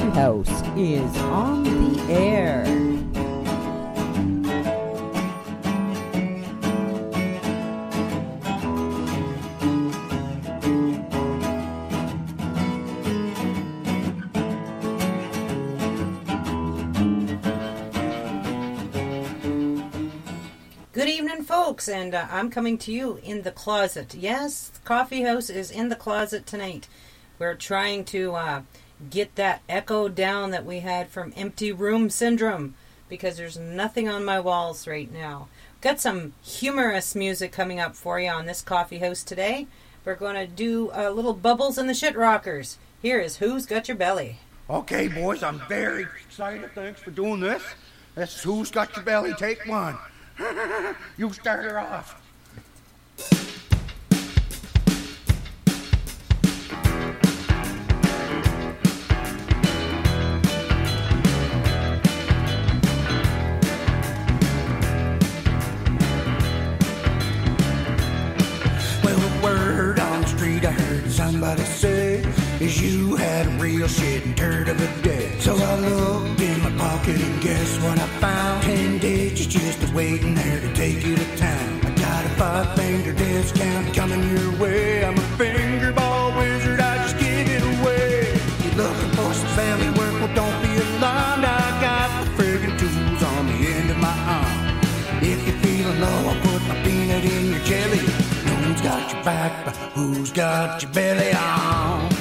Coffee House is on the air. Good evening, folks, and uh, I'm coming to you in the closet. Yes, coffee house is in the closet tonight. We're trying to uh, get that echo down that we had from empty room syndrome because there's nothing on my walls right now. Got some humorous music coming up for you on this coffee house today. We're going to do uh, little bubbles in the Shitrockers. Here is Who's Got Your Belly. Okay, boys, I'm very excited. Thanks for doing this. This is Who's Got Your Belly? Take one. you start her off. Real shit and turd of a day. So I looked in my pocket and guess what I found? Ten digits just waiting there to take you to town. I got a five finger discount coming your way. I'm a finger ball wizard, I just give it away. You looking for some family work? Well, don't be alarmed. I got the friggin' tools on the end of my arm. If you're feeling low, I'll put my peanut in your jelly. No one's got your back, but who's got your belly on?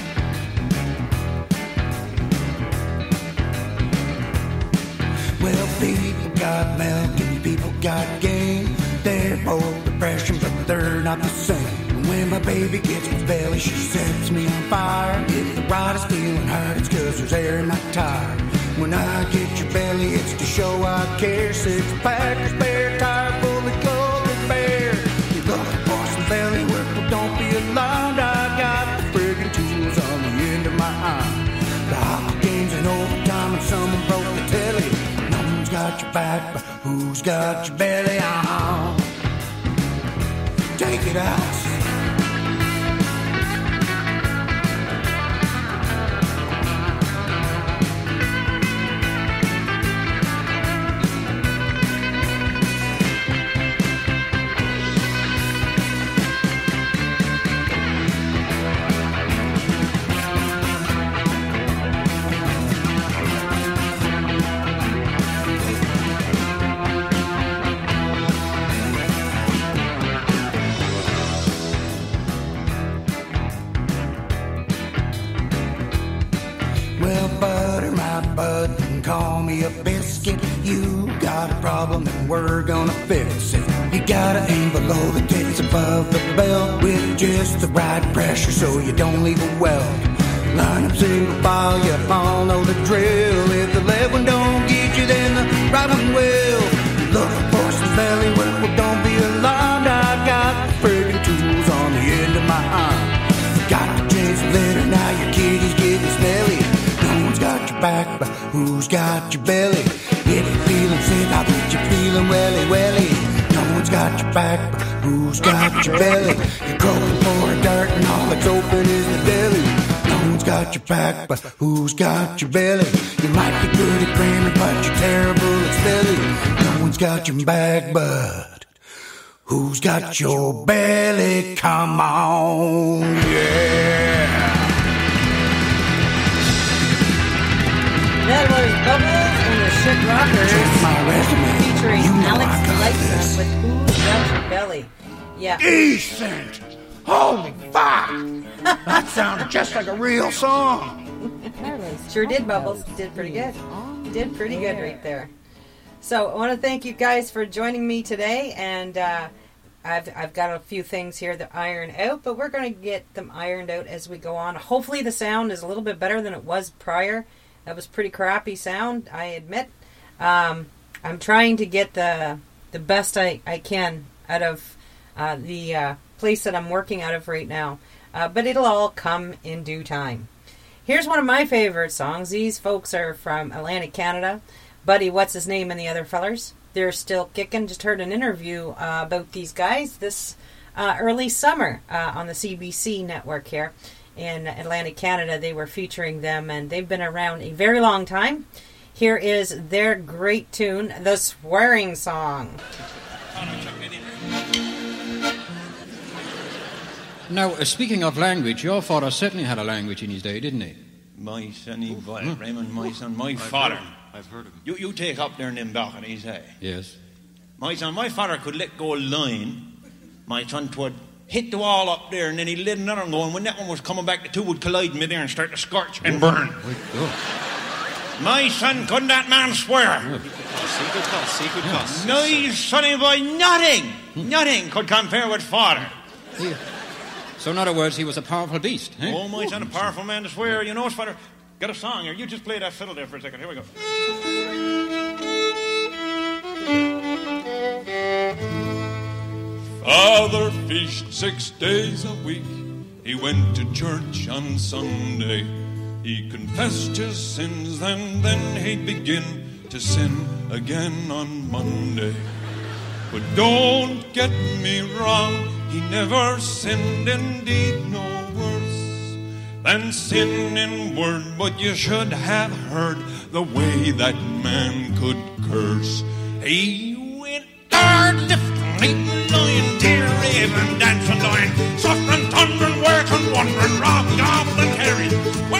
Well, people got milk and people got game. They're both depression, but they're not the same. When my baby gets my belly, she sets me on fire. If the ride is feeling hard, it's cause there's air in my tire. When I get your belly, it's to show I care. Six packers, spare tire full of back, but who's got your belly on? Take it out. Call me a biscuit. You got a problem and we're gonna fix it. You gotta aim below the tits above the belt with just the right pressure so you don't leave a welt. Line up single file, you all know the drill. If the left one don't get you, then the right one but who's got your belly? If you're feeling sick, I'll get you feeling welly welly. No one's got your back, but who's got your belly? You're groping for a dart and all that's open is the belly. No one's got your back, but who's got your belly? You might be good at grammar, but you're terrible at spelling. No one's got your back, but who's got your belly? Come on, yeah. My resume. featuring You know Alex this. with Got Belly. Yeah. Decent. Holy fuck! that sounded just like a real song. Sure did, Bubbles. Did pretty good. Did pretty good right there. So I want to thank you guys for joining me today, and uh, I've I've got a few things here that iron out, but we're going to get them ironed out as we go on. Hopefully, the sound is a little bit better than it was prior. That was pretty crappy sound, I admit. Um, I'm trying to get the the best I, I can out of uh, the uh, place that I'm working out of right now, uh, but it'll all come in due time. Here's one of my favorite songs. These folks are from Atlantic Canada. Buddy, what's his name, and the other fellers. They're still kicking. Just heard an interview uh, about these guys this uh, early summer uh, on the CBC network here. in Atlantic Canada, they were featuring them, and they've been around a very long time. Here is their great tune, The Swearing Song. Now, uh, speaking of language, your father certainly had a language in his day, didn't he? My sonny boy, Raymond, my son, my father. I've heard of him. You, you take up there in them balconies, eh? Yes. My son, my father could let go a line. My son would hit the wall up there, and then he'd let another one go. And when that one was coming back, the two would collide in midair and start to scorch and burn. Wait, oh. My son, couldn't that man swear? Secret cost, secret cost. No, sonny boy, nothing, nothing could compare with father. He- So, in other words, he was a powerful beast. Eh? Oh, my son, a powerful man to swear. You know, what, father, got a song here. You just play that fiddle there for a second. Here we go. Father fished six days a week. He went to church on Sunday. He confessed his sins and then he'd begin to sin again on Monday. But don't get me wrong, he never sinned indeed no worse than sin in word. But you should have heard the way that man could curse. He went hard lifting, lying, deer, raving, dancing, suffering, thundering, working,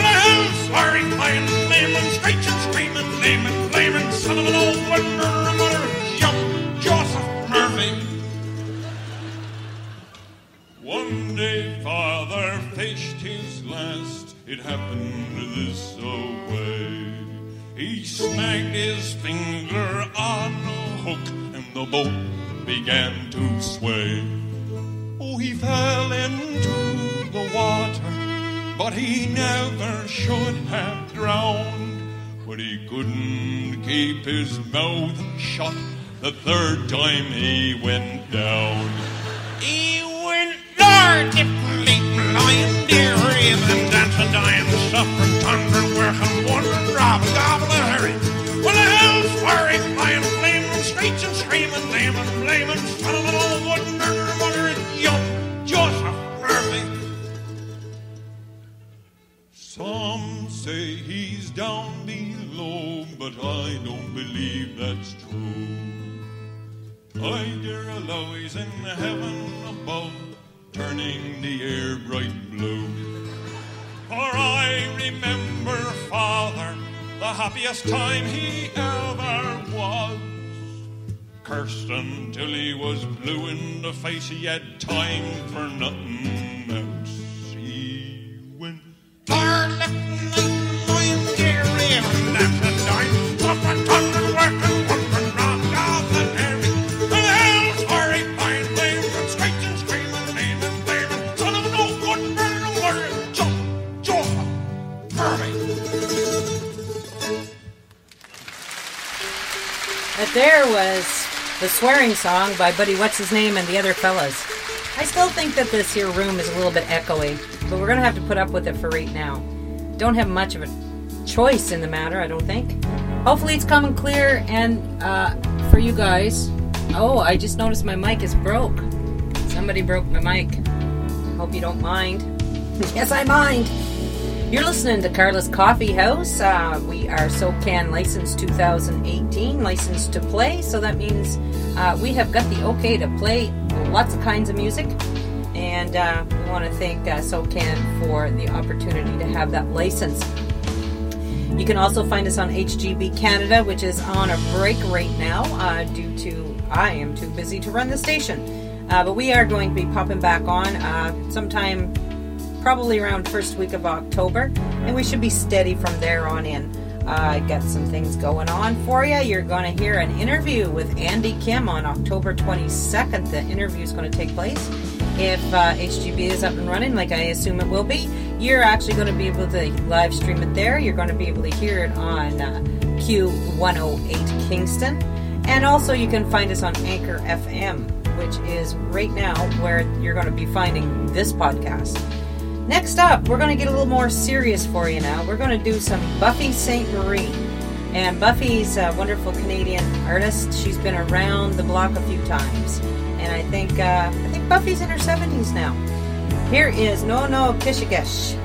hell swearing, lying, blaming, screeching, screaming, son of an old Joseph Murphy. One day father fished his last. It happened this way. He snagged his finger on a hook and the boat began to sway. Oh, he fell into the water, but he never should have drowned. But he couldn't keep his mouth shut the third time he went down. He went Lord, leaping, lying, deer, raving, dancing, dying, suffering, thundering, working, but I don't believe that's true. I dare allow he's in heaven above, turning the air bright blue. For I remember, Father, the happiest time he ever was. Cursed until he was blue in the face, he had time for nothing else. He went far left There was the swearing song by Buddy Wasisname and the other fellas. I still think that this here room is a little bit echoey, but we're gonna have to put up with it for right now. Don't have much of a choice in the matter, I don't think. Hopefully it's coming clear and uh, for you guys. Oh, I just noticed my mic is broke. Somebody broke my mic. Hope you don't mind. yes, I mind. You're listening to Carla's Coffee House. Uh, we are SOCAN licensed 2018, licensed to play. So that means uh, we have got the okay to play lots of kinds of music. And uh, we want to thank uh, SOCAN for the opportunity to have that license. You can also find us on HGB Canada, which is on a break right now uh, due to I am too busy to run the station. Uh, but we are going to be popping back on sometime probably around first week of October, and we should be steady from there on in. Uh, I got some things going on for you. You're going to hear an interview with Andy Kim on October 22nd. The interview is going to take place. If uh, HGB is up and running, like I assume it will be, you're actually going to be able to live stream it there. You're going to be able to hear it on uh, Q108 Kingston. And also, you can find us on Anchor FM, which is right now where you're going to be finding this podcast. Next up, we're going to get a little more serious for you now. We're going to do some Buffy Sainte-Marie. And Buffy's a wonderful Canadian artist. She's been around the block a few times. And I think uh, I think Buffy's in her 70s now. Here is No No Keshagesh.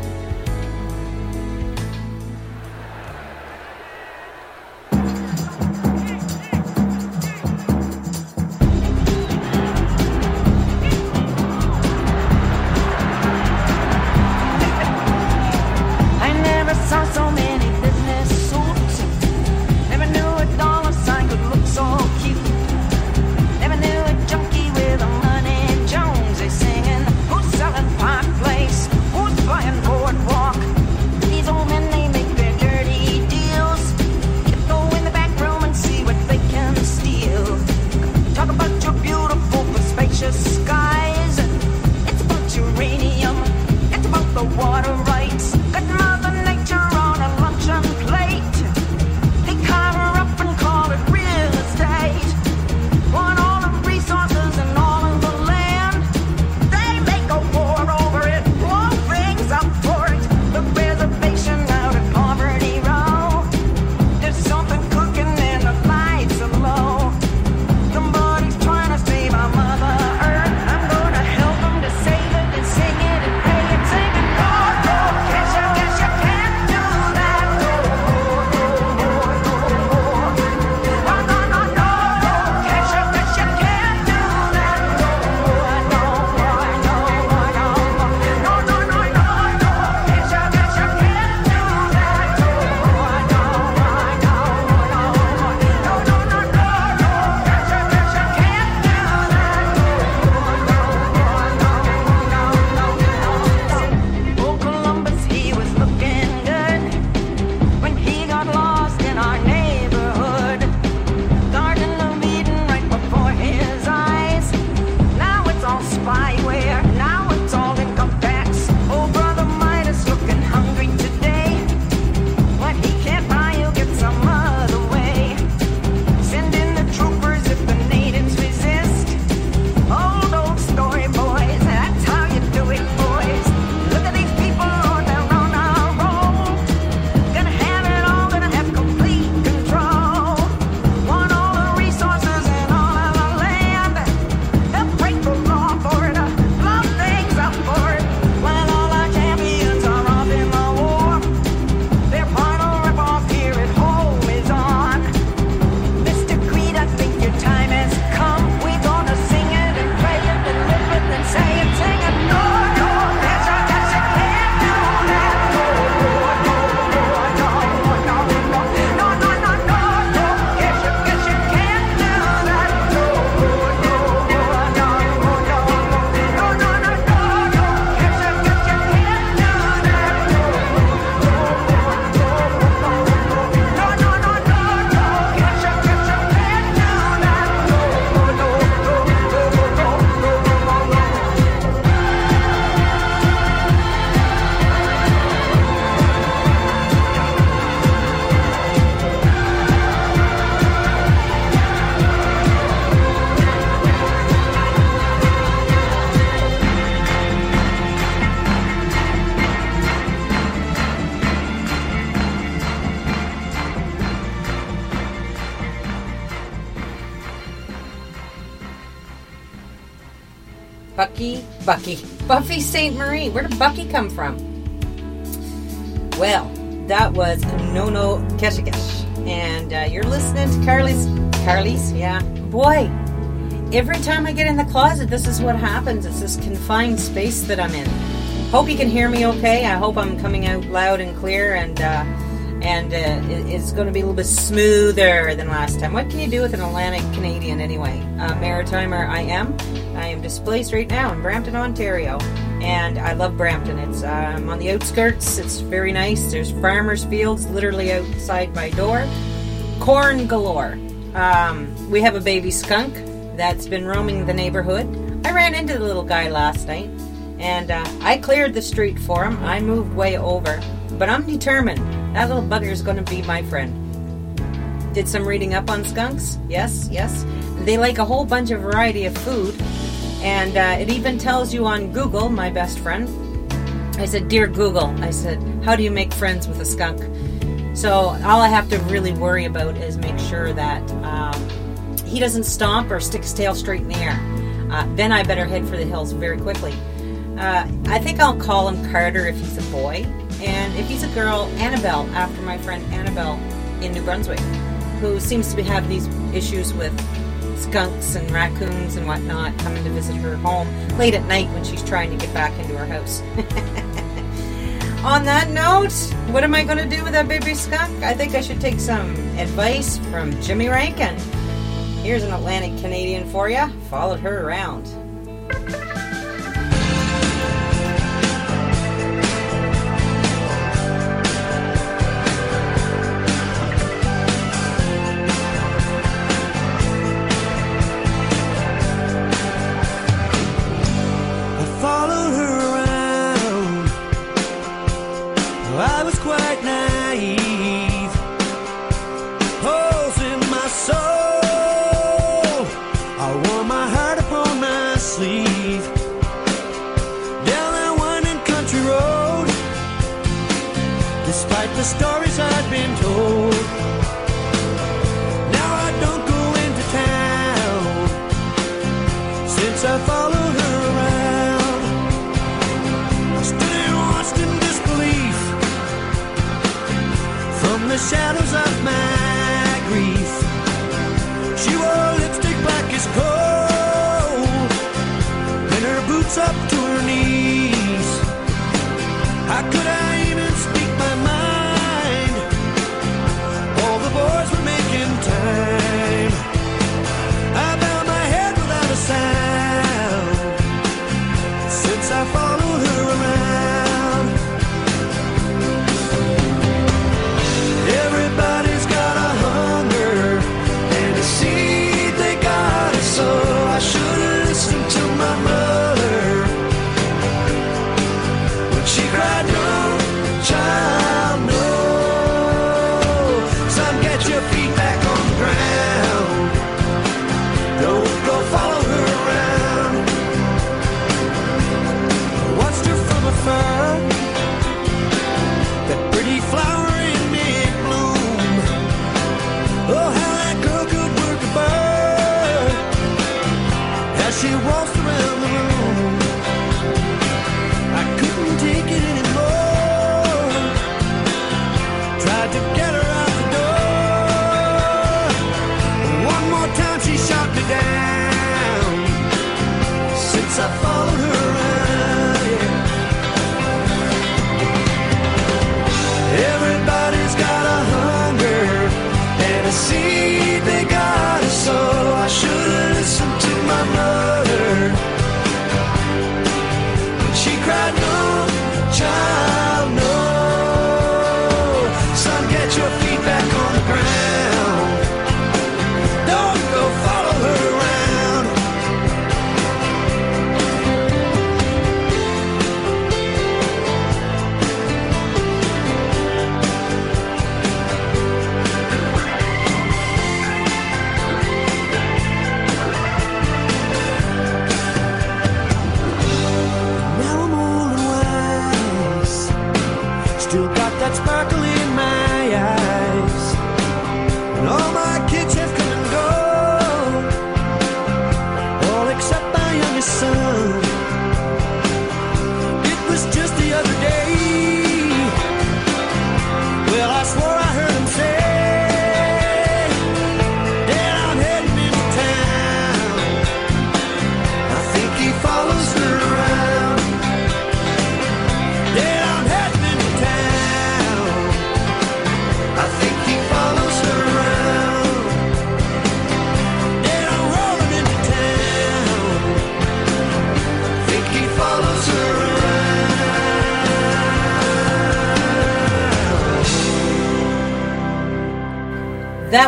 Bucky, Buffy Sainte-Marie. Where did Bucky come from? Well, that was No No Keshagesh. And uh, you're listening to Carly's. Carly's? Yeah. Boy, every time I get in the closet, this is what happens. It's this confined space that I'm in. Hope you can hear me okay. I hope I'm coming out loud and clear and. Uh, and uh, it's going to be a little bit smoother than last time. What can you do with an Atlantic Canadian anyway? Uh, Maritimer, I am. Displaced right now in Brampton, Ontario, and I love Brampton. It's um, on the outskirts. It's very nice. There's farmers' fields literally outside my door. Corn galore. Um, we have a baby skunk that's been roaming the neighborhood. I ran into the little guy last night, and uh, I cleared the street for him. I moved way over, but I'm determined. That little bugger is going to be my friend. Did some reading up on skunks. Yes, yes. They like a whole bunch of variety of food, and uh, it even tells you on Google, my best friend. I said, Dear Google, I said, how do you make friends with a skunk? So all I have to really worry about is make sure that um, he doesn't stomp or stick his tail straight in the air. Uh, then I better head for the hills very quickly. Uh, I think I'll call him Carter if he's a boy, and if he's a girl, Annabelle, after my friend Annabelle in New Brunswick, who seems to have these issues with skunks and raccoons and whatnot coming to visit her home late at night when she's trying to get back into her house. On that note, what am I going to do with that baby skunk? I think I should take some advice from Jimmy Rankin. Here's an Atlantic Canadian for you. Followed her around. Despite the stories I'd been told. Now I don't go into town since I followed her around. I stood and watched in disbelief from the shadows of my grief. She wore lipstick black as coal and her boots up to her knees. How could I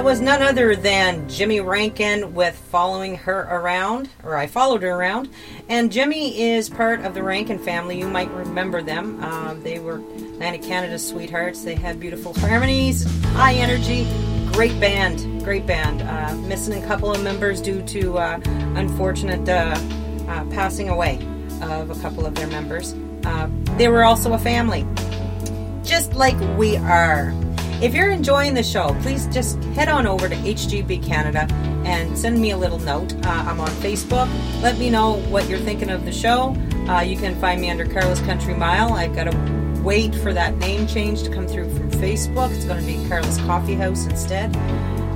was none other than Jimmy Rankin with Following Her Around, or I Followed Her Around. And Jimmy is part of the Rankin family. You might remember them. Um, they were Atlantic Canada's sweethearts. They had beautiful harmonies, high energy, great band, great band. Uh, missing a couple of members due to uh, unfortunate uh, uh, passing away of a couple of their members. Uh, they were also a family just like we are. If you're enjoying the show, please just head on over to HGB Canada and send me a little note. Uh, I'm on Facebook. Let me know what you're thinking of the show. Uh, you can find me under Carla's Country Mile. I've got to wait for that name change to come through from Facebook. It's going to be Carla's Coffee House instead.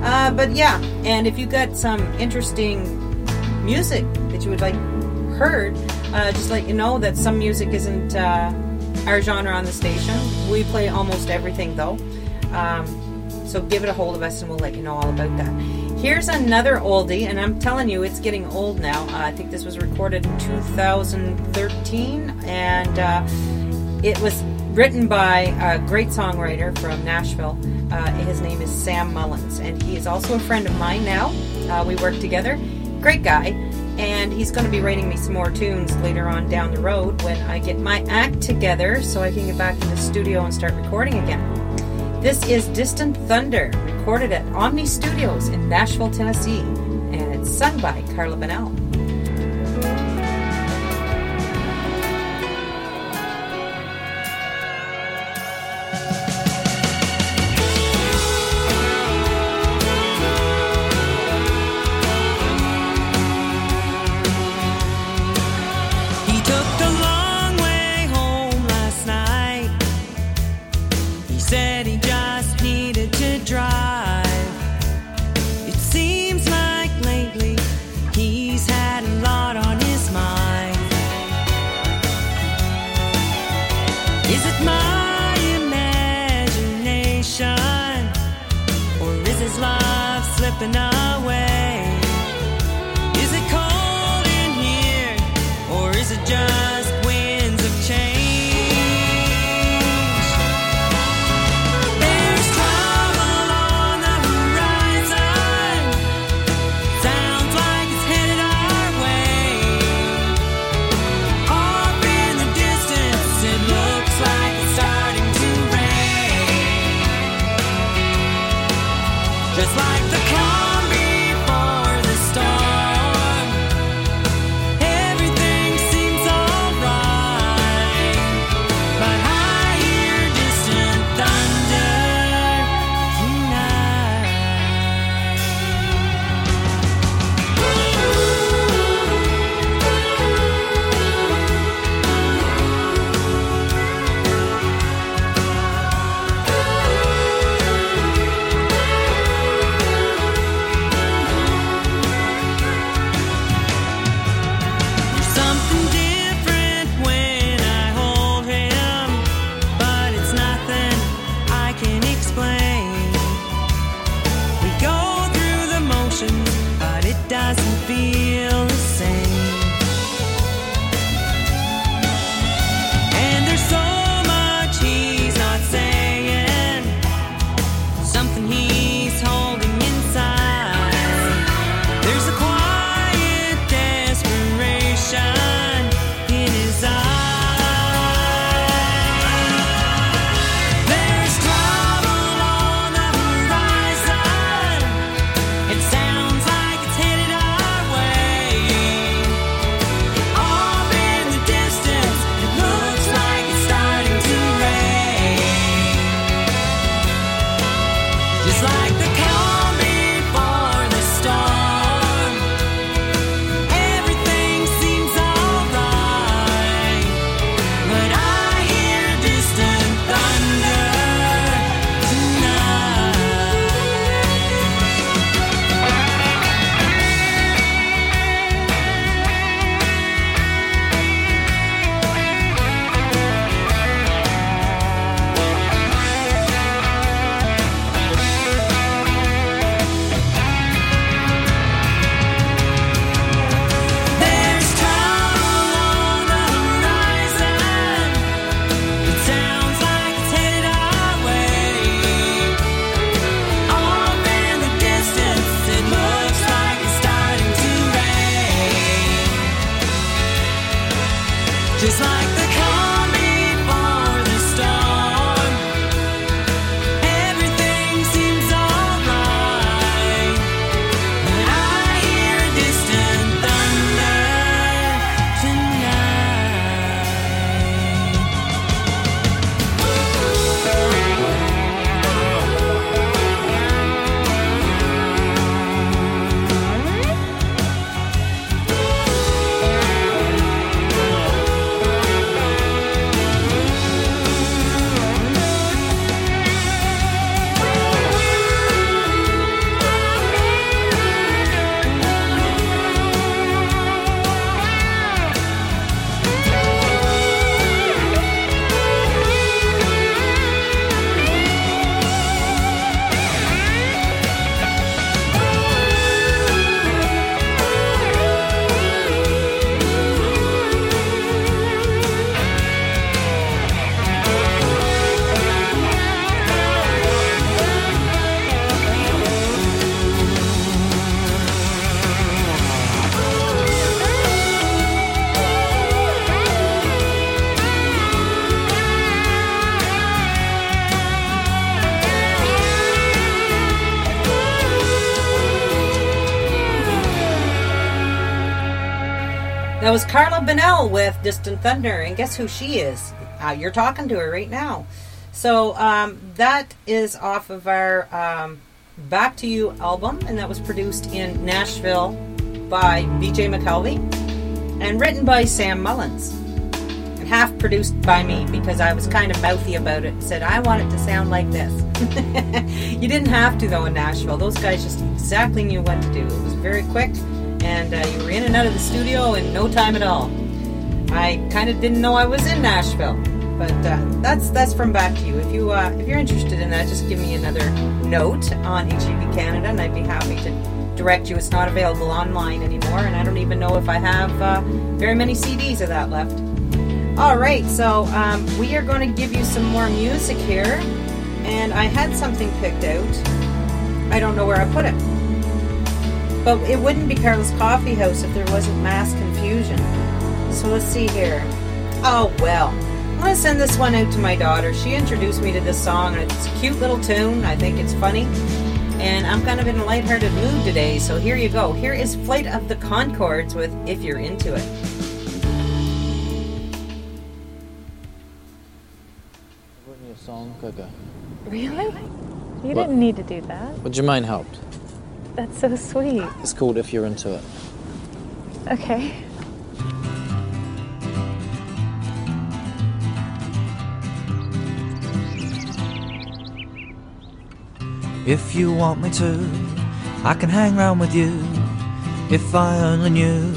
Uh, but yeah, and if you've got some interesting music that you would like heard, uh, just let you know that some music isn't uh, our genre on the station. We play almost everything though. Um, so give it a hold of us and we'll let you know all about that. Here's another oldie, and I'm telling you, it's getting old now. Uh, I think this was recorded in 2013, and uh, it was written by a great songwriter from Nashville. Uh, his name is Sam Mullins, and he is also a friend of mine now. Uh, we work together. Great guy. And he's going to be writing me some more tunes later on down the road when I get my act together so I can get back in the studio and start recording again. This is Distant Thunder, recorded at Omni Studios in Nashville, Tennessee, and it's sung by Carla Bonnell. the night. That was Carla Bonnell with Distant Thunder, and guess who she is? Uh, you're talking to her right now. So um, that is off of our um, Back to You album, and that was produced in Nashville by BJ McKelvey and written by Sam Mullins. And half produced by me because I was kind of mouthy about it said, I want it to sound like this. you didn't have to, though, in Nashville. Those guys just exactly knew what to do. It was very quick and uh, you were in and out of the studio in no time at all. I kind of didn't know I was in Nashville, but uh, that's that's from back to you. If you uh, if you're interested in that, just give me another note on HGB Canada, and I'd be happy to direct you. It's not available online anymore, and I don't even know if I have uh, very many CDs of that left. All right, so um, we are going to give you some more music here, and I had something picked out. I don't know where I put it but it wouldn't be Carla's Coffee House if there wasn't mass confusion. So let's see here. Oh well, I'm gonna send this one out to my daughter. She introduced me to this song, and it's a cute little tune. I think it's funny, and I'm kind of in a lighthearted mood today. So here you go. Here is Flight of the Conchords with "If You're Into It." written you a song, Coco. Really? You What? didn't need to do that. Would you mind helped? That's so sweet. It's called If You're Into It. Okay. If you want me to, I can hang round with you. If I only knew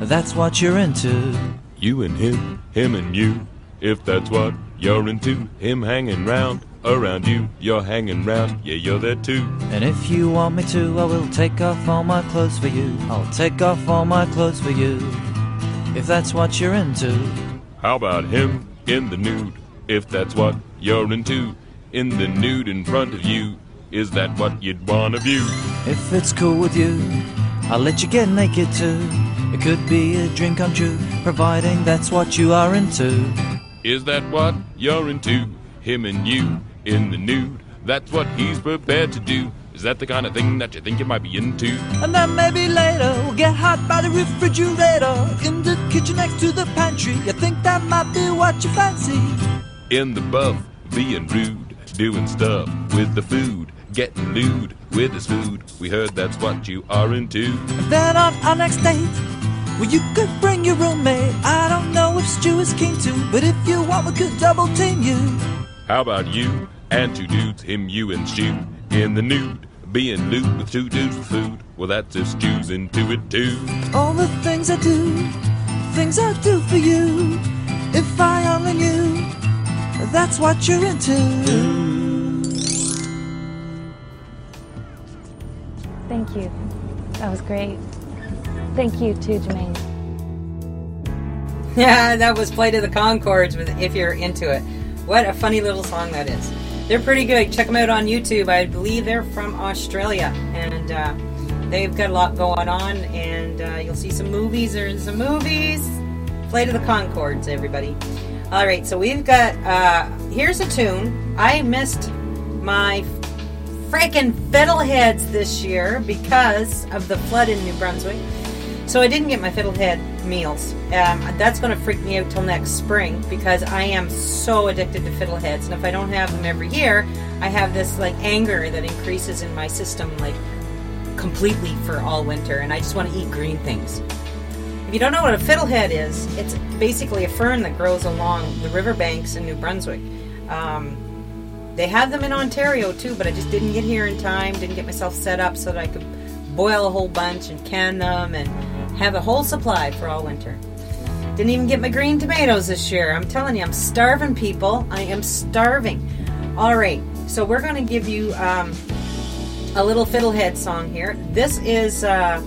that's what you're into. You and him, him and you. If that's what you're into, him hanging round, around you, you're hanging round, yeah, you're there too. And if you want me to, I will take off all my clothes for you. I'll take off all my clothes for you. If that's what you're into. How about him in the nude? If that's what you're into, in the nude in front of you, is that what you'd wanna view? If it's cool with you, I'll let you get naked too. It could be a dream come true, providing that's what you are into. Is that what you're into? Him and you in the nude, that's what he's prepared to do. Is that the kind of thing that you think you might be into? And then maybe later we'll get hot by the refrigerator in the kitchen next to the pantry. You think that might be what you fancy? In the buff, being rude, doing stuff with the food, getting lewd with his food. We heard that's what you are into. And then on our next date, well, you could bring your roommate. I don't know if Stu is keen to, but if you want, we could double team you. How about you and two dudes, him, you, and Stu, in the nude, being lewd with two dudes with food? Well, that's if Stu's into it too. All the things I do, things I do for you. If I only knew, that's what you're into. Thank you. That was great. Thank you too, Jemaine. Yeah, that was Flight of the Conchords with If You're Into It. What a funny little song that is. They're pretty good. Check them out on YouTube. I believe they're from Australia. And uh, they've got a lot going on. And uh, you'll see some movies. They're in some movies. Flight of the Conchords, everybody. All right, so we've got. Uh, here's a tune. I missed my freaking fiddleheads this year because of the flood in New Brunswick. So I didn't get my fiddlehead meals. Um, that's going to freak me out till next spring because I am so addicted to fiddleheads, and if I don't have them every year, I have this like anger that increases in my system like completely for all winter, and I just want to eat green things. If you don't know what a fiddlehead is, it's basically a fern that grows along the riverbanks in New Brunswick. Um, they have them in Ontario too, but I just didn't get here in time, didn't get myself set up so that I could boil a whole bunch and can them and have a whole supply for all winter. Didn't even get my green tomatoes this year. I'm telling you, I'm starving, people. I am starving. All right, so we're going to give you um, a little fiddlehead song here. This is uh,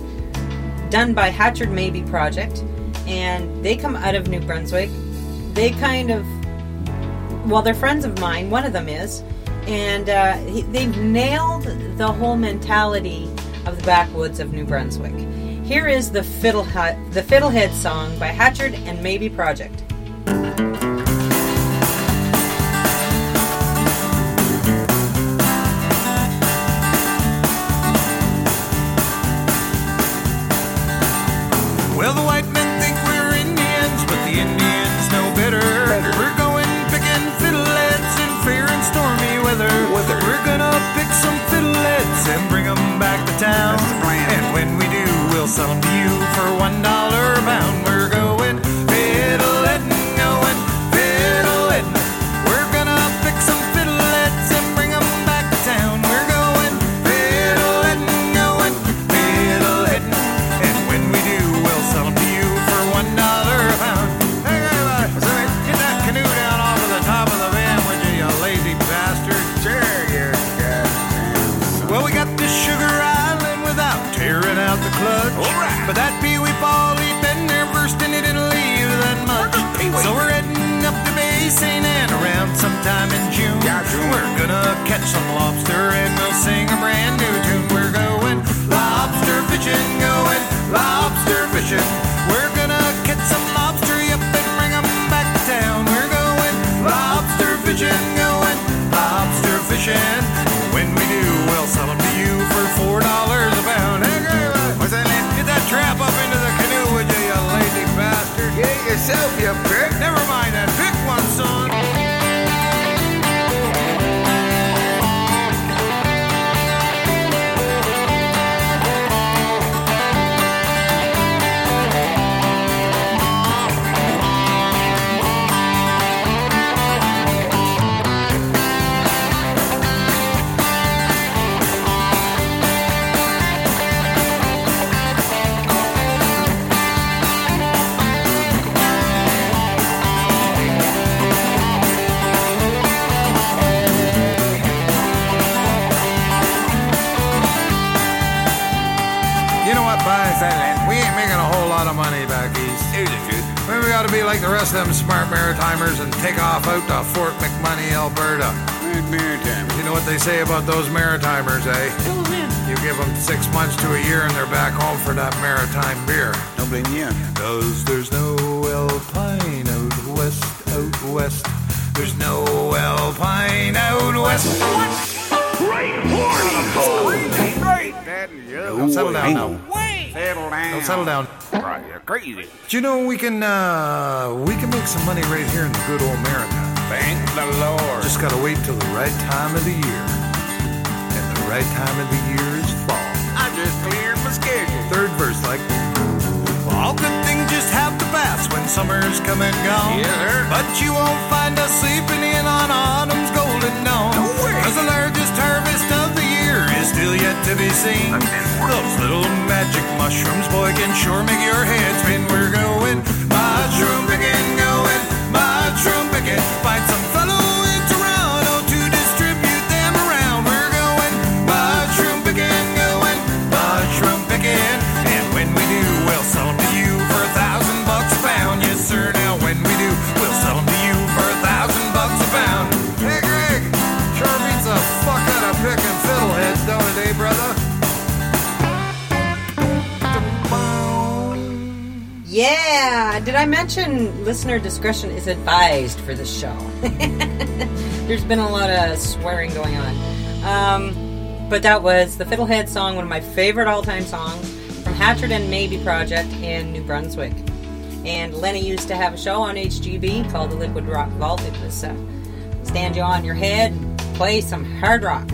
done by Hatchard Maybe Project, and they come out of New Brunswick. They kind of well, they're friends of mine. One of them is, and uh, they've nailed the whole mentality of the backwoods of New Brunswick. Here is the fiddle the fiddlehead song by Hatchard and Maybe Project. Like the rest of them smart Maritimers and take off out to Fort McMoney, Alberta. Maritimers. You know what they say about those Maritimers, eh? You give them six months to a year and they're back home for that maritime beer. No blame you. Cause there's no Alpine out west, out west. There's no Alpine out west. What? Right, right. Now settle down now. Wait. Settle down. Now settle down. Right, you're crazy. But you know we can uh we can make some money right here in the good old America. Thank the Lord. Just gotta wait till the right time of the year. And the right time of the year is fall. I just cleared my schedule. Third verse, like. All good things just have to pass when summer's come and gone. Yes, sir. But you won't find us sleeping in on autumn's golden dawn. No Cause the largest harvest of the year is still yet to be seen. Those little magic mushrooms, boy, can sure make your head spin. We're going mushroom I mention listener discretion is advised for this show? There's been a lot of swearing going on. Um, but that was the Fiddlehead song, one of my favorite all time songs from Hatchard and Maybe Project in New Brunswick. And Lenny used to have a show on HGB called the Liquid Rock Vault. It was uh, stand you on your head and play some hard rock.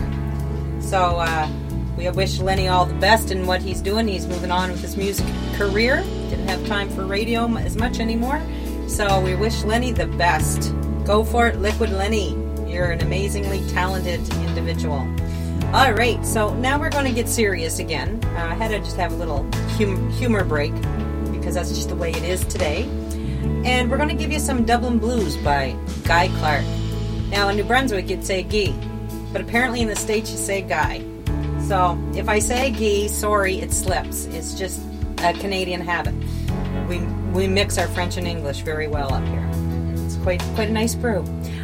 So uh, we wish Lenny all the best in what he's doing. He's moving on with his music career. Didn't have time for radio as much anymore. So we wish Lenny the best. Go for it, Liquid Lenny. You're an amazingly talented individual. All right, so now we're going to get serious again. Uh, I had to just have a little hum- humor break because that's just the way it is today. And we're going to give you some Dublin Blues by Guy Clark. Now, in New Brunswick, you'd say Guy, but apparently in the States, you say Guy. So if I say Guy, sorry, it slips. It's just a Canadian habit. We, we mix our French and English very well up here. It's quite, quite a nice brew.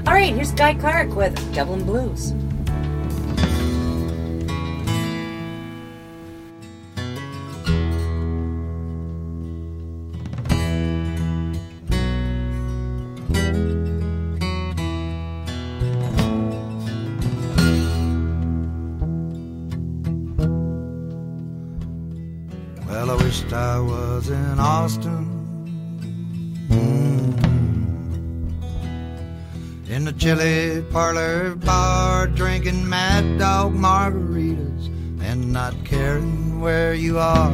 All right, here's Guy Clark with Dublin Blues. I was in Austin. Mm. In the chili parlor bar, drinking mad dog margaritas and not caring where you are.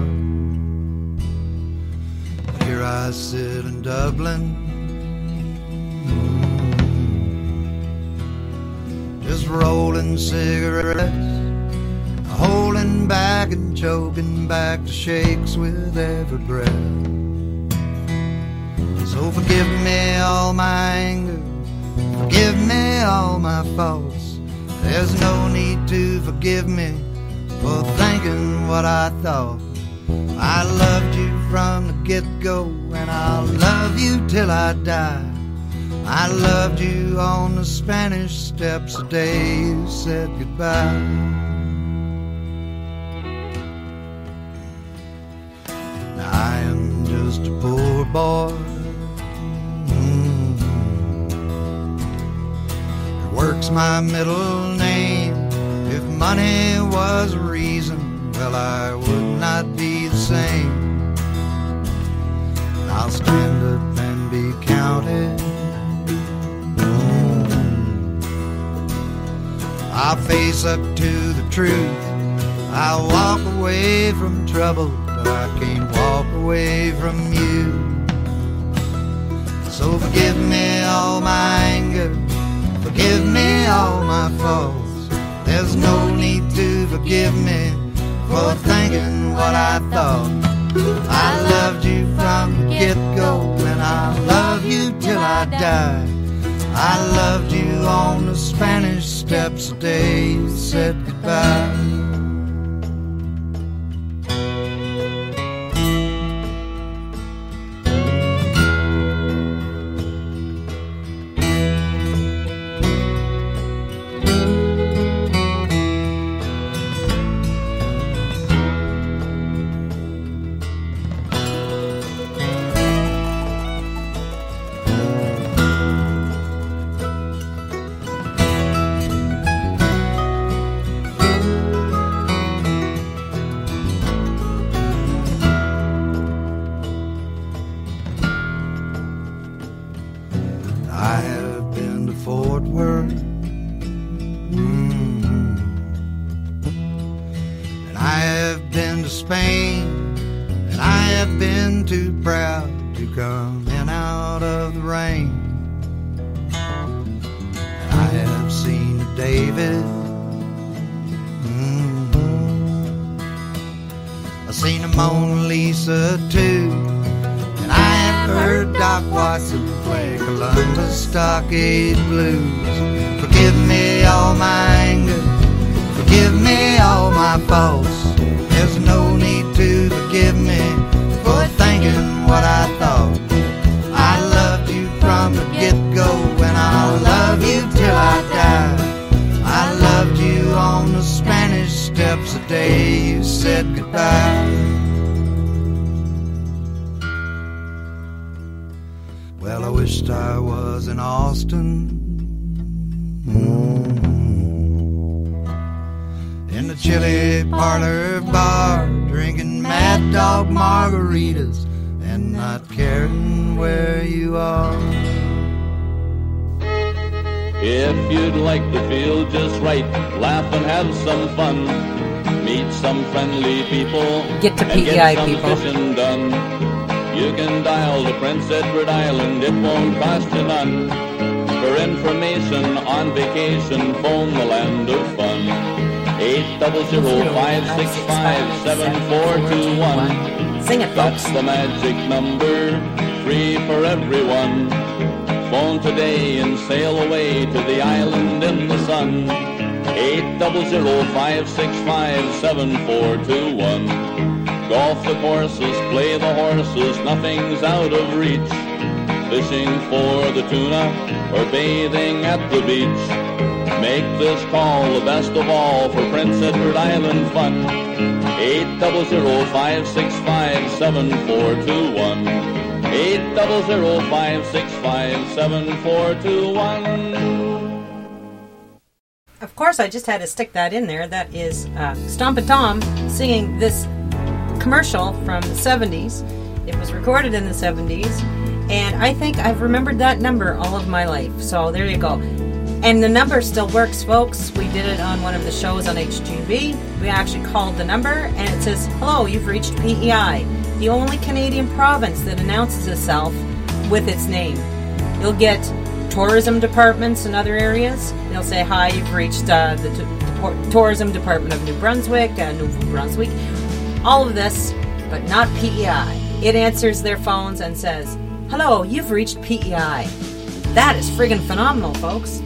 Here I sit in Dublin. Mm. Just rolling cigarettes holding back and choking back the shakes with every breath. So forgive me all my anger, forgive me all my faults. There's no need to forgive me for thinking what I thought. I loved you from the get go, and I'll love you till I die. I loved you on the Spanish steps the day you said goodbye. My middle name. If money was a reason, well, I would not be the same. I'll stand up and be counted. I'll face up to the truth. I'll walk away from trouble, but I can't walk away from you. So forgive me all my anger, forgive me all my faults. There's no need to forgive me for thinking what I thought. I loved you from the get go, and I'll love you till I die. I loved you on the Spanish steps the day you said goodbye. In Austin. In the chili parlor bar, drinking mad dog margaritas and not caring where you are. If you'd like to feel just right, laugh and have some fun. Meet some friendly people. Get to and PEI get people. You can dial the Prince Edward Island, it won't cost you none. For information on vacation, phone the land of fun. 800-565-7421. Sing it, That's the magic number, free for everyone. Phone today and sail away to the island in the sun. 800-565-7421. Golf the courses, play the horses, nothing's out of reach. Fishing for the tuna or bathing at the beach. Make this call the best of all for Prince Edward Island fun. 800-565-7421. 800-565-7421. Of course, I just had to stick that in there. That is uh, Stompin' Tom singing this commercial from the 70s. It was recorded in the 70s, and I think I've remembered that number all of my life. So there you go. And the number still works, folks. We did it on one of the shows on HGB. We actually called the number, and it says, Hello, you've reached PEI, the only Canadian province that announces itself with its name. You'll get tourism departments in other areas. They'll say, Hi, you've reached uh, the t- Tourism Department of New Brunswick, uh, New Brunswick. All of this, but not PEI. It answers their phones and says, Hello, you've reached PEI. That is friggin' phenomenal, folks.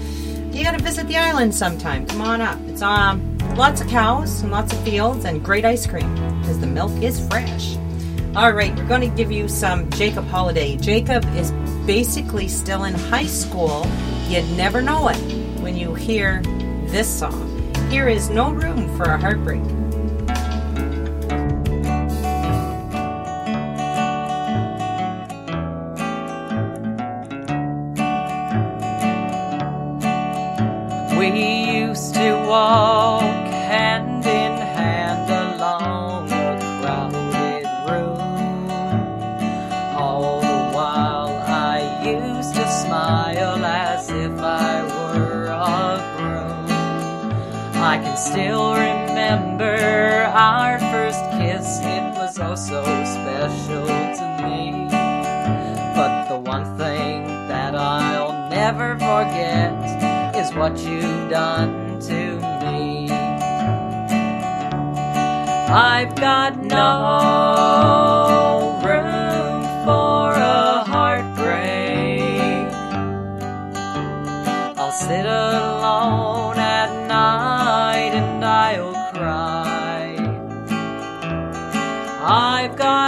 You gotta visit the island sometime. Come on up. It's um lots of cows and lots of fields and great ice cream because the milk is fresh. All right, we're going to give you some Jacob Holiday. Jacob is basically still in high school. You'd never know it when you hear this song. Here is No Room for a Heartbreak. Still remember our first kiss, it was oh so special to me. But the one thing that I'll never forget is what you've done to me. I've got no room for a heartbreak. I'll sit alone I've got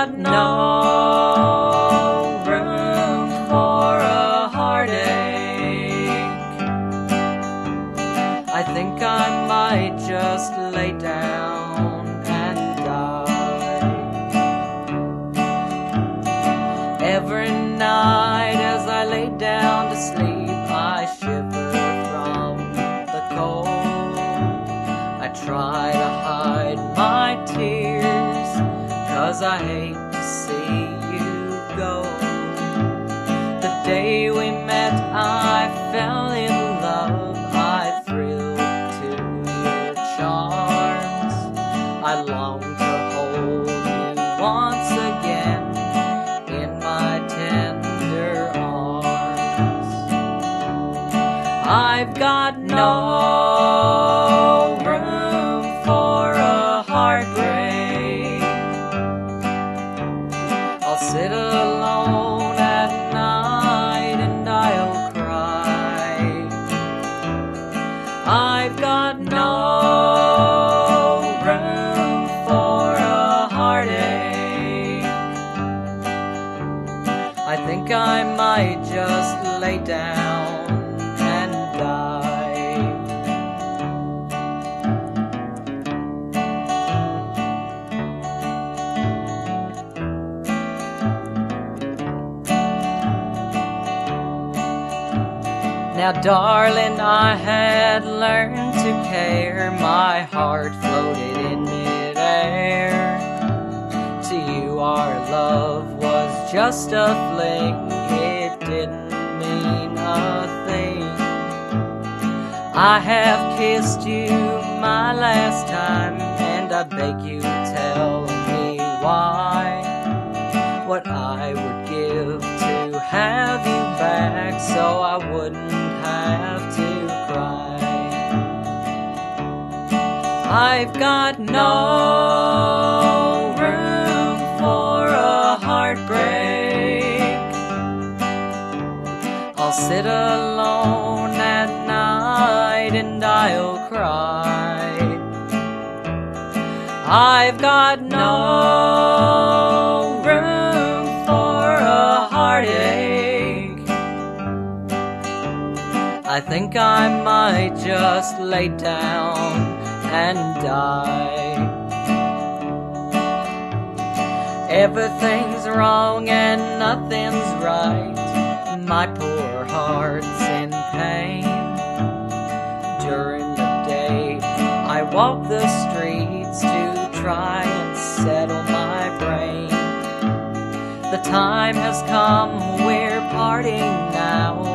I hate to see you go. The day we met, I fell in love. I thrilled to your charms. I long to hold you once again in my tender arms. I've got no Now, darling, I had learned to care. My heart floated in midair. To you, our love was just a fling. It didn't mean a thing. I have kissed you my last time, and I beg you I've got no room for a heartbreak. I'll sit alone at night and I'll cry. I've got no room for a heartache. I think I might just lay down and die. Everything's wrong and nothing's right. My poor heart's in pain. During the day, I walk the streets to try and settle my brain. The time has come, we're parting now,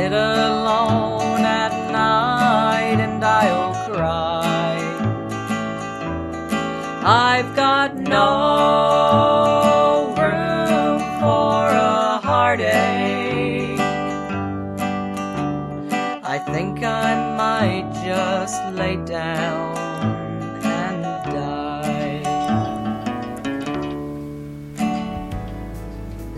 sit alone at night and I'll cry. I've got no room for a heartache. I think I might just lay down and die.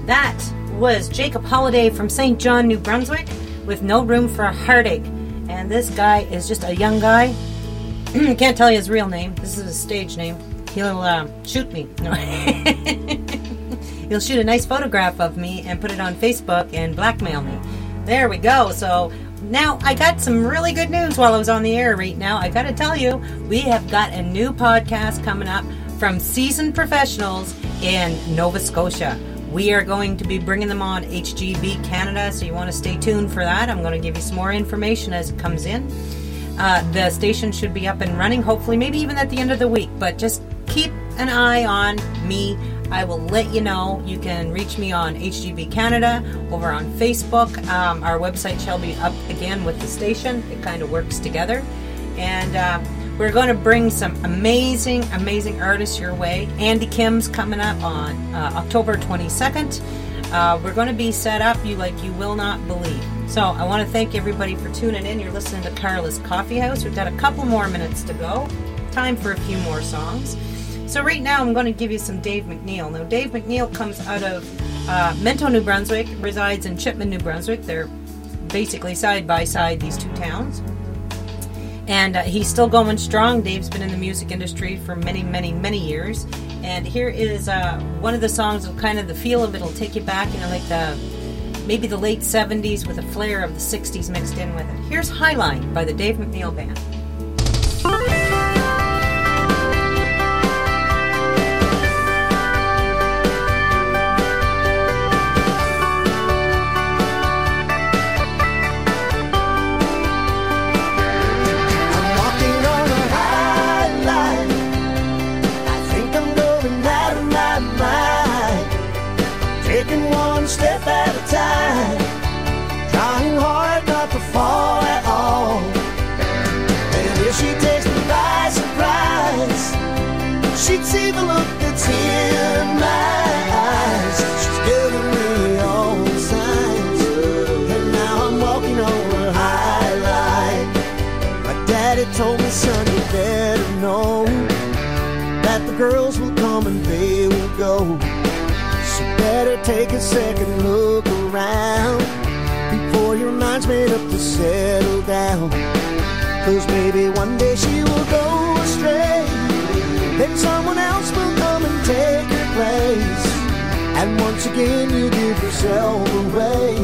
That was Jacob Holiday from Saint John, New Brunswick, with No Room for a Heartache. And this guy is just a young guy. I can't tell you his real name. This is his stage name. He'll uh, shoot me. He'll shoot a nice photograph of me and put it on Facebook and blackmail me. There we go. So now I got some really good news while I was on the air right now. I got to tell you, we have got a new podcast coming up from seasoned professionals in Nova Scotia. We are going to be bringing them on HGB Canada, so you want to stay tuned for that. I'm going to give you some more information as it comes in. Uh, the station should be up and running, hopefully, maybe even at the end of the week. But just keep an eye on me. I will let you know. You can reach me on HGB Canada over on Facebook. Um, our website shall be up again with the station. It kind of works together. And uh, we're going to bring some amazing, amazing artists your way. Andy Kim's coming up on uh, October 22nd. Uh, we're going to be set up you like you will not believe. So I want to thank everybody for tuning in. You're listening to Carla's Coffee House. We've got a couple more minutes to go. Time for a few more songs. So right now I'm going to give you some Dave McNeil. Now Dave McNeil comes out of uh, Minto, New Brunswick, resides in Chipman, New Brunswick. They're basically side by side these two towns. And uh, he's still going strong. Dave's been in the music industry for many, many, many years. And here is uh, one of the songs of kind of the feel of it. It'll take you back, you know, like the maybe the late 70s with a flair of the 60s mixed in with it. Here's Highline by the Dave McNeil Band. The girls will come and they will go. So better take a second look around before your mind's made up to settle down. Cause maybe one day she will go astray. Then someone else will come and take her place. And once again you give yourself away.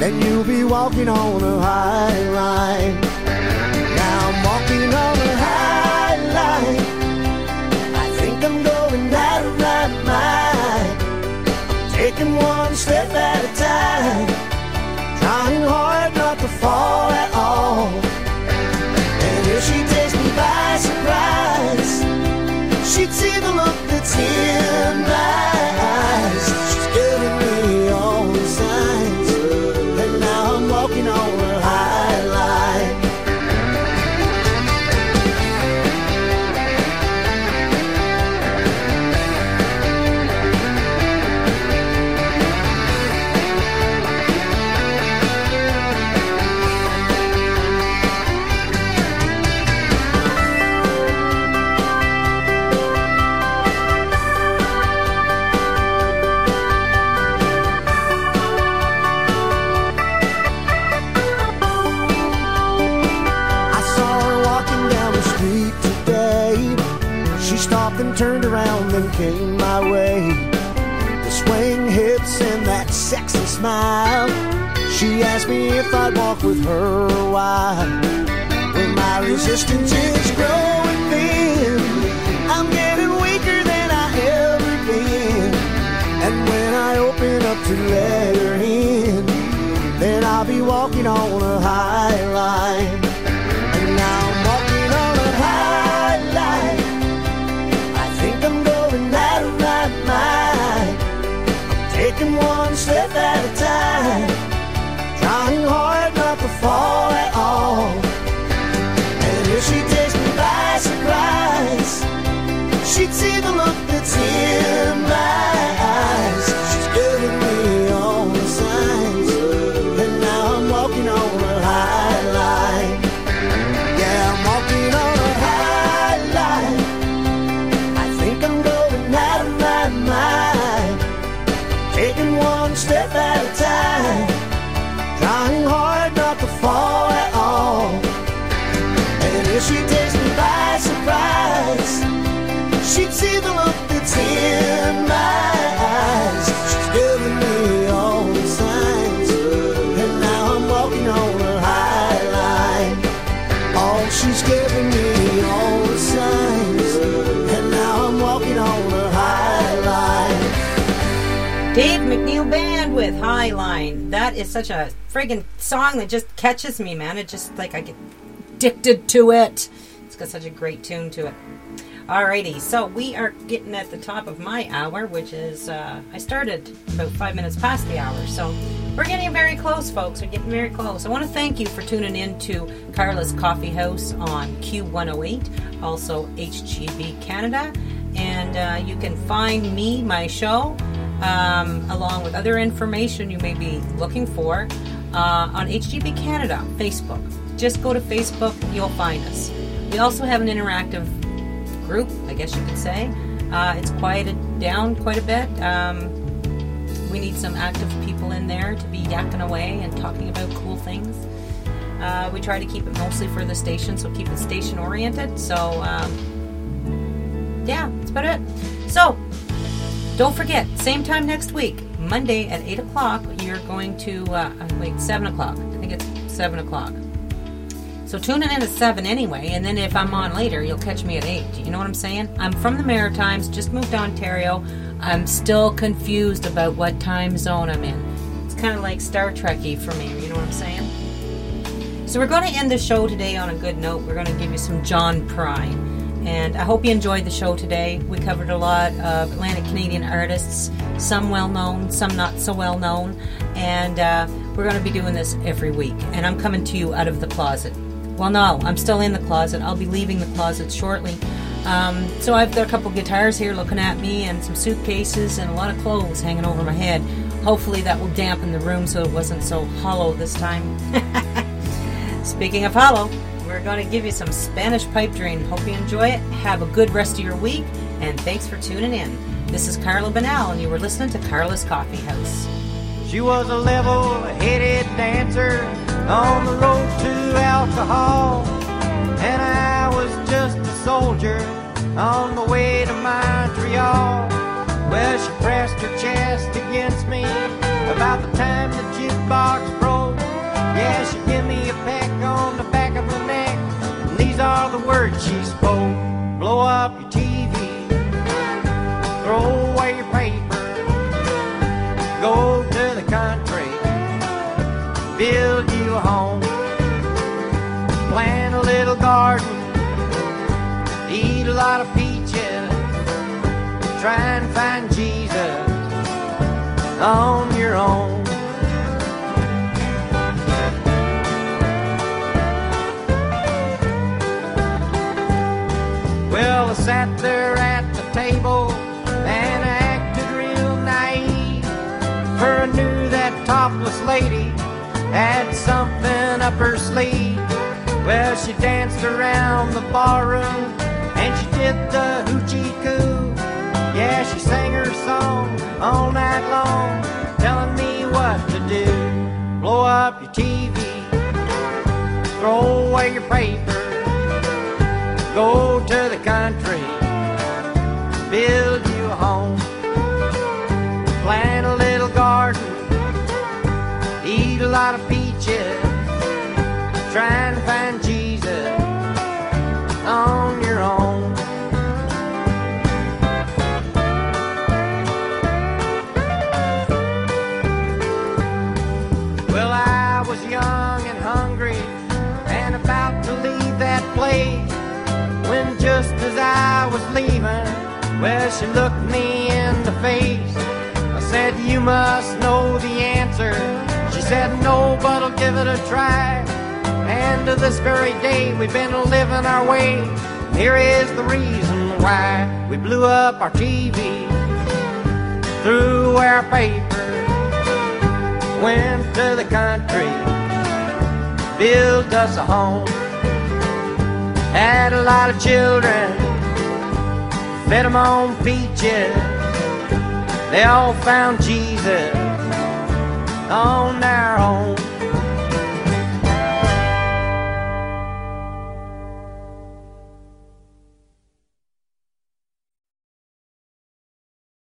Then you'll be walking on a high line. Now I'm walking on a high line. Taking one step at a time. Trying hard came my way. The swaying hips and that sexy smile. She asked me if I'd walk with her a while. Well, my resistance is growing thin. I'm getting weaker than I ever been. And when I open up to let her in, then I'll be walking on a high line. High Line. That is such a friggin' song that just catches me, man. It just like I get addicted to it. It's got such a great tune to it. Alrighty, so we are getting at the top of my hour, which is uh, I started about five minutes past the hour, so we're getting very close, folks. We're getting very close. I want to thank you for tuning in to Carla's Coffee House on Q108, also HGB Canada, and uh, you can find me, my show, um, along with other information you may be looking for uh, on HGB Canada Facebook. Just go to Facebook, you'll find us. We also have an interactive group, I guess you could say. Uh, it's quieted down quite a bit. Um, we need some active people in there to be yakking away and talking about cool things. Uh, we try to keep it mostly for the station, so keep it station oriented. So, um, yeah, that's about it. So, don't forget, same time next week, Monday at 8 o'clock, you're going to, uh, uh, wait, 7 o'clock. I think it's 7 o'clock. So tune in at 7 anyway, and then if I'm on later, you'll catch me at 8. You know what I'm saying? I'm from the Maritimes, just moved to Ontario. I'm still confused about what time zone I'm in. It's kind of like Star Trekky for me, you know what I'm saying? So we're going to end the show today on a good note. We're going to give you some John Prine. And I hope you enjoyed the show today. We covered a lot of Atlantic Canadian artists, some well known, some not so well known. And uh, we're going to be doing this every week. And I'm coming to you out of the closet. Well, no, I'm still in the closet. I'll be leaving the closet shortly. Um, so I've got a couple guitars here looking at me, and some suitcases, and a lot of clothes hanging over my head. Hopefully, that will dampen the room so it wasn't so hollow this time. Speaking of hollow, we're going to give you some Spanish pipe dream. Hope you enjoy it. Have a good rest of your week, and thanks for tuning in. This is Carla Bonnell, and you were listening to Carla's Coffee House. She was a level-headed dancer on the road to alcohol, and I was just a soldier on the way to Montreal. Well, she pressed her chest against me about the time the jukebox broke. Yeah, she gave me a peck on the back of the neck, these are the words she spoke: Blow up your TV, throw away your paper, go to the country, build you a home, plant a little garden, eat a lot of peaches, try and find Jesus on your own. Well, I sat there at the table and I acted real naive. For I knew that topless lady had something up her sleeve. Well, she danced around the barroom and she did the hoochie coo. Yeah, she sang her song all night long, telling me what to do. Blow up your TV, throw away your paper, go to the country, build you a home, plant a little garden, eat a lot of peaches, try and find well, she looked me in the face. I said, You must know the answer. She said, No, but I'll give it a try. And to this very day, we've been living our way. Here is the reason why we blew up our TV, threw our paper, went to the country, built us a home, had a lot of children, fed them on peaches. They all found Jesus on their own.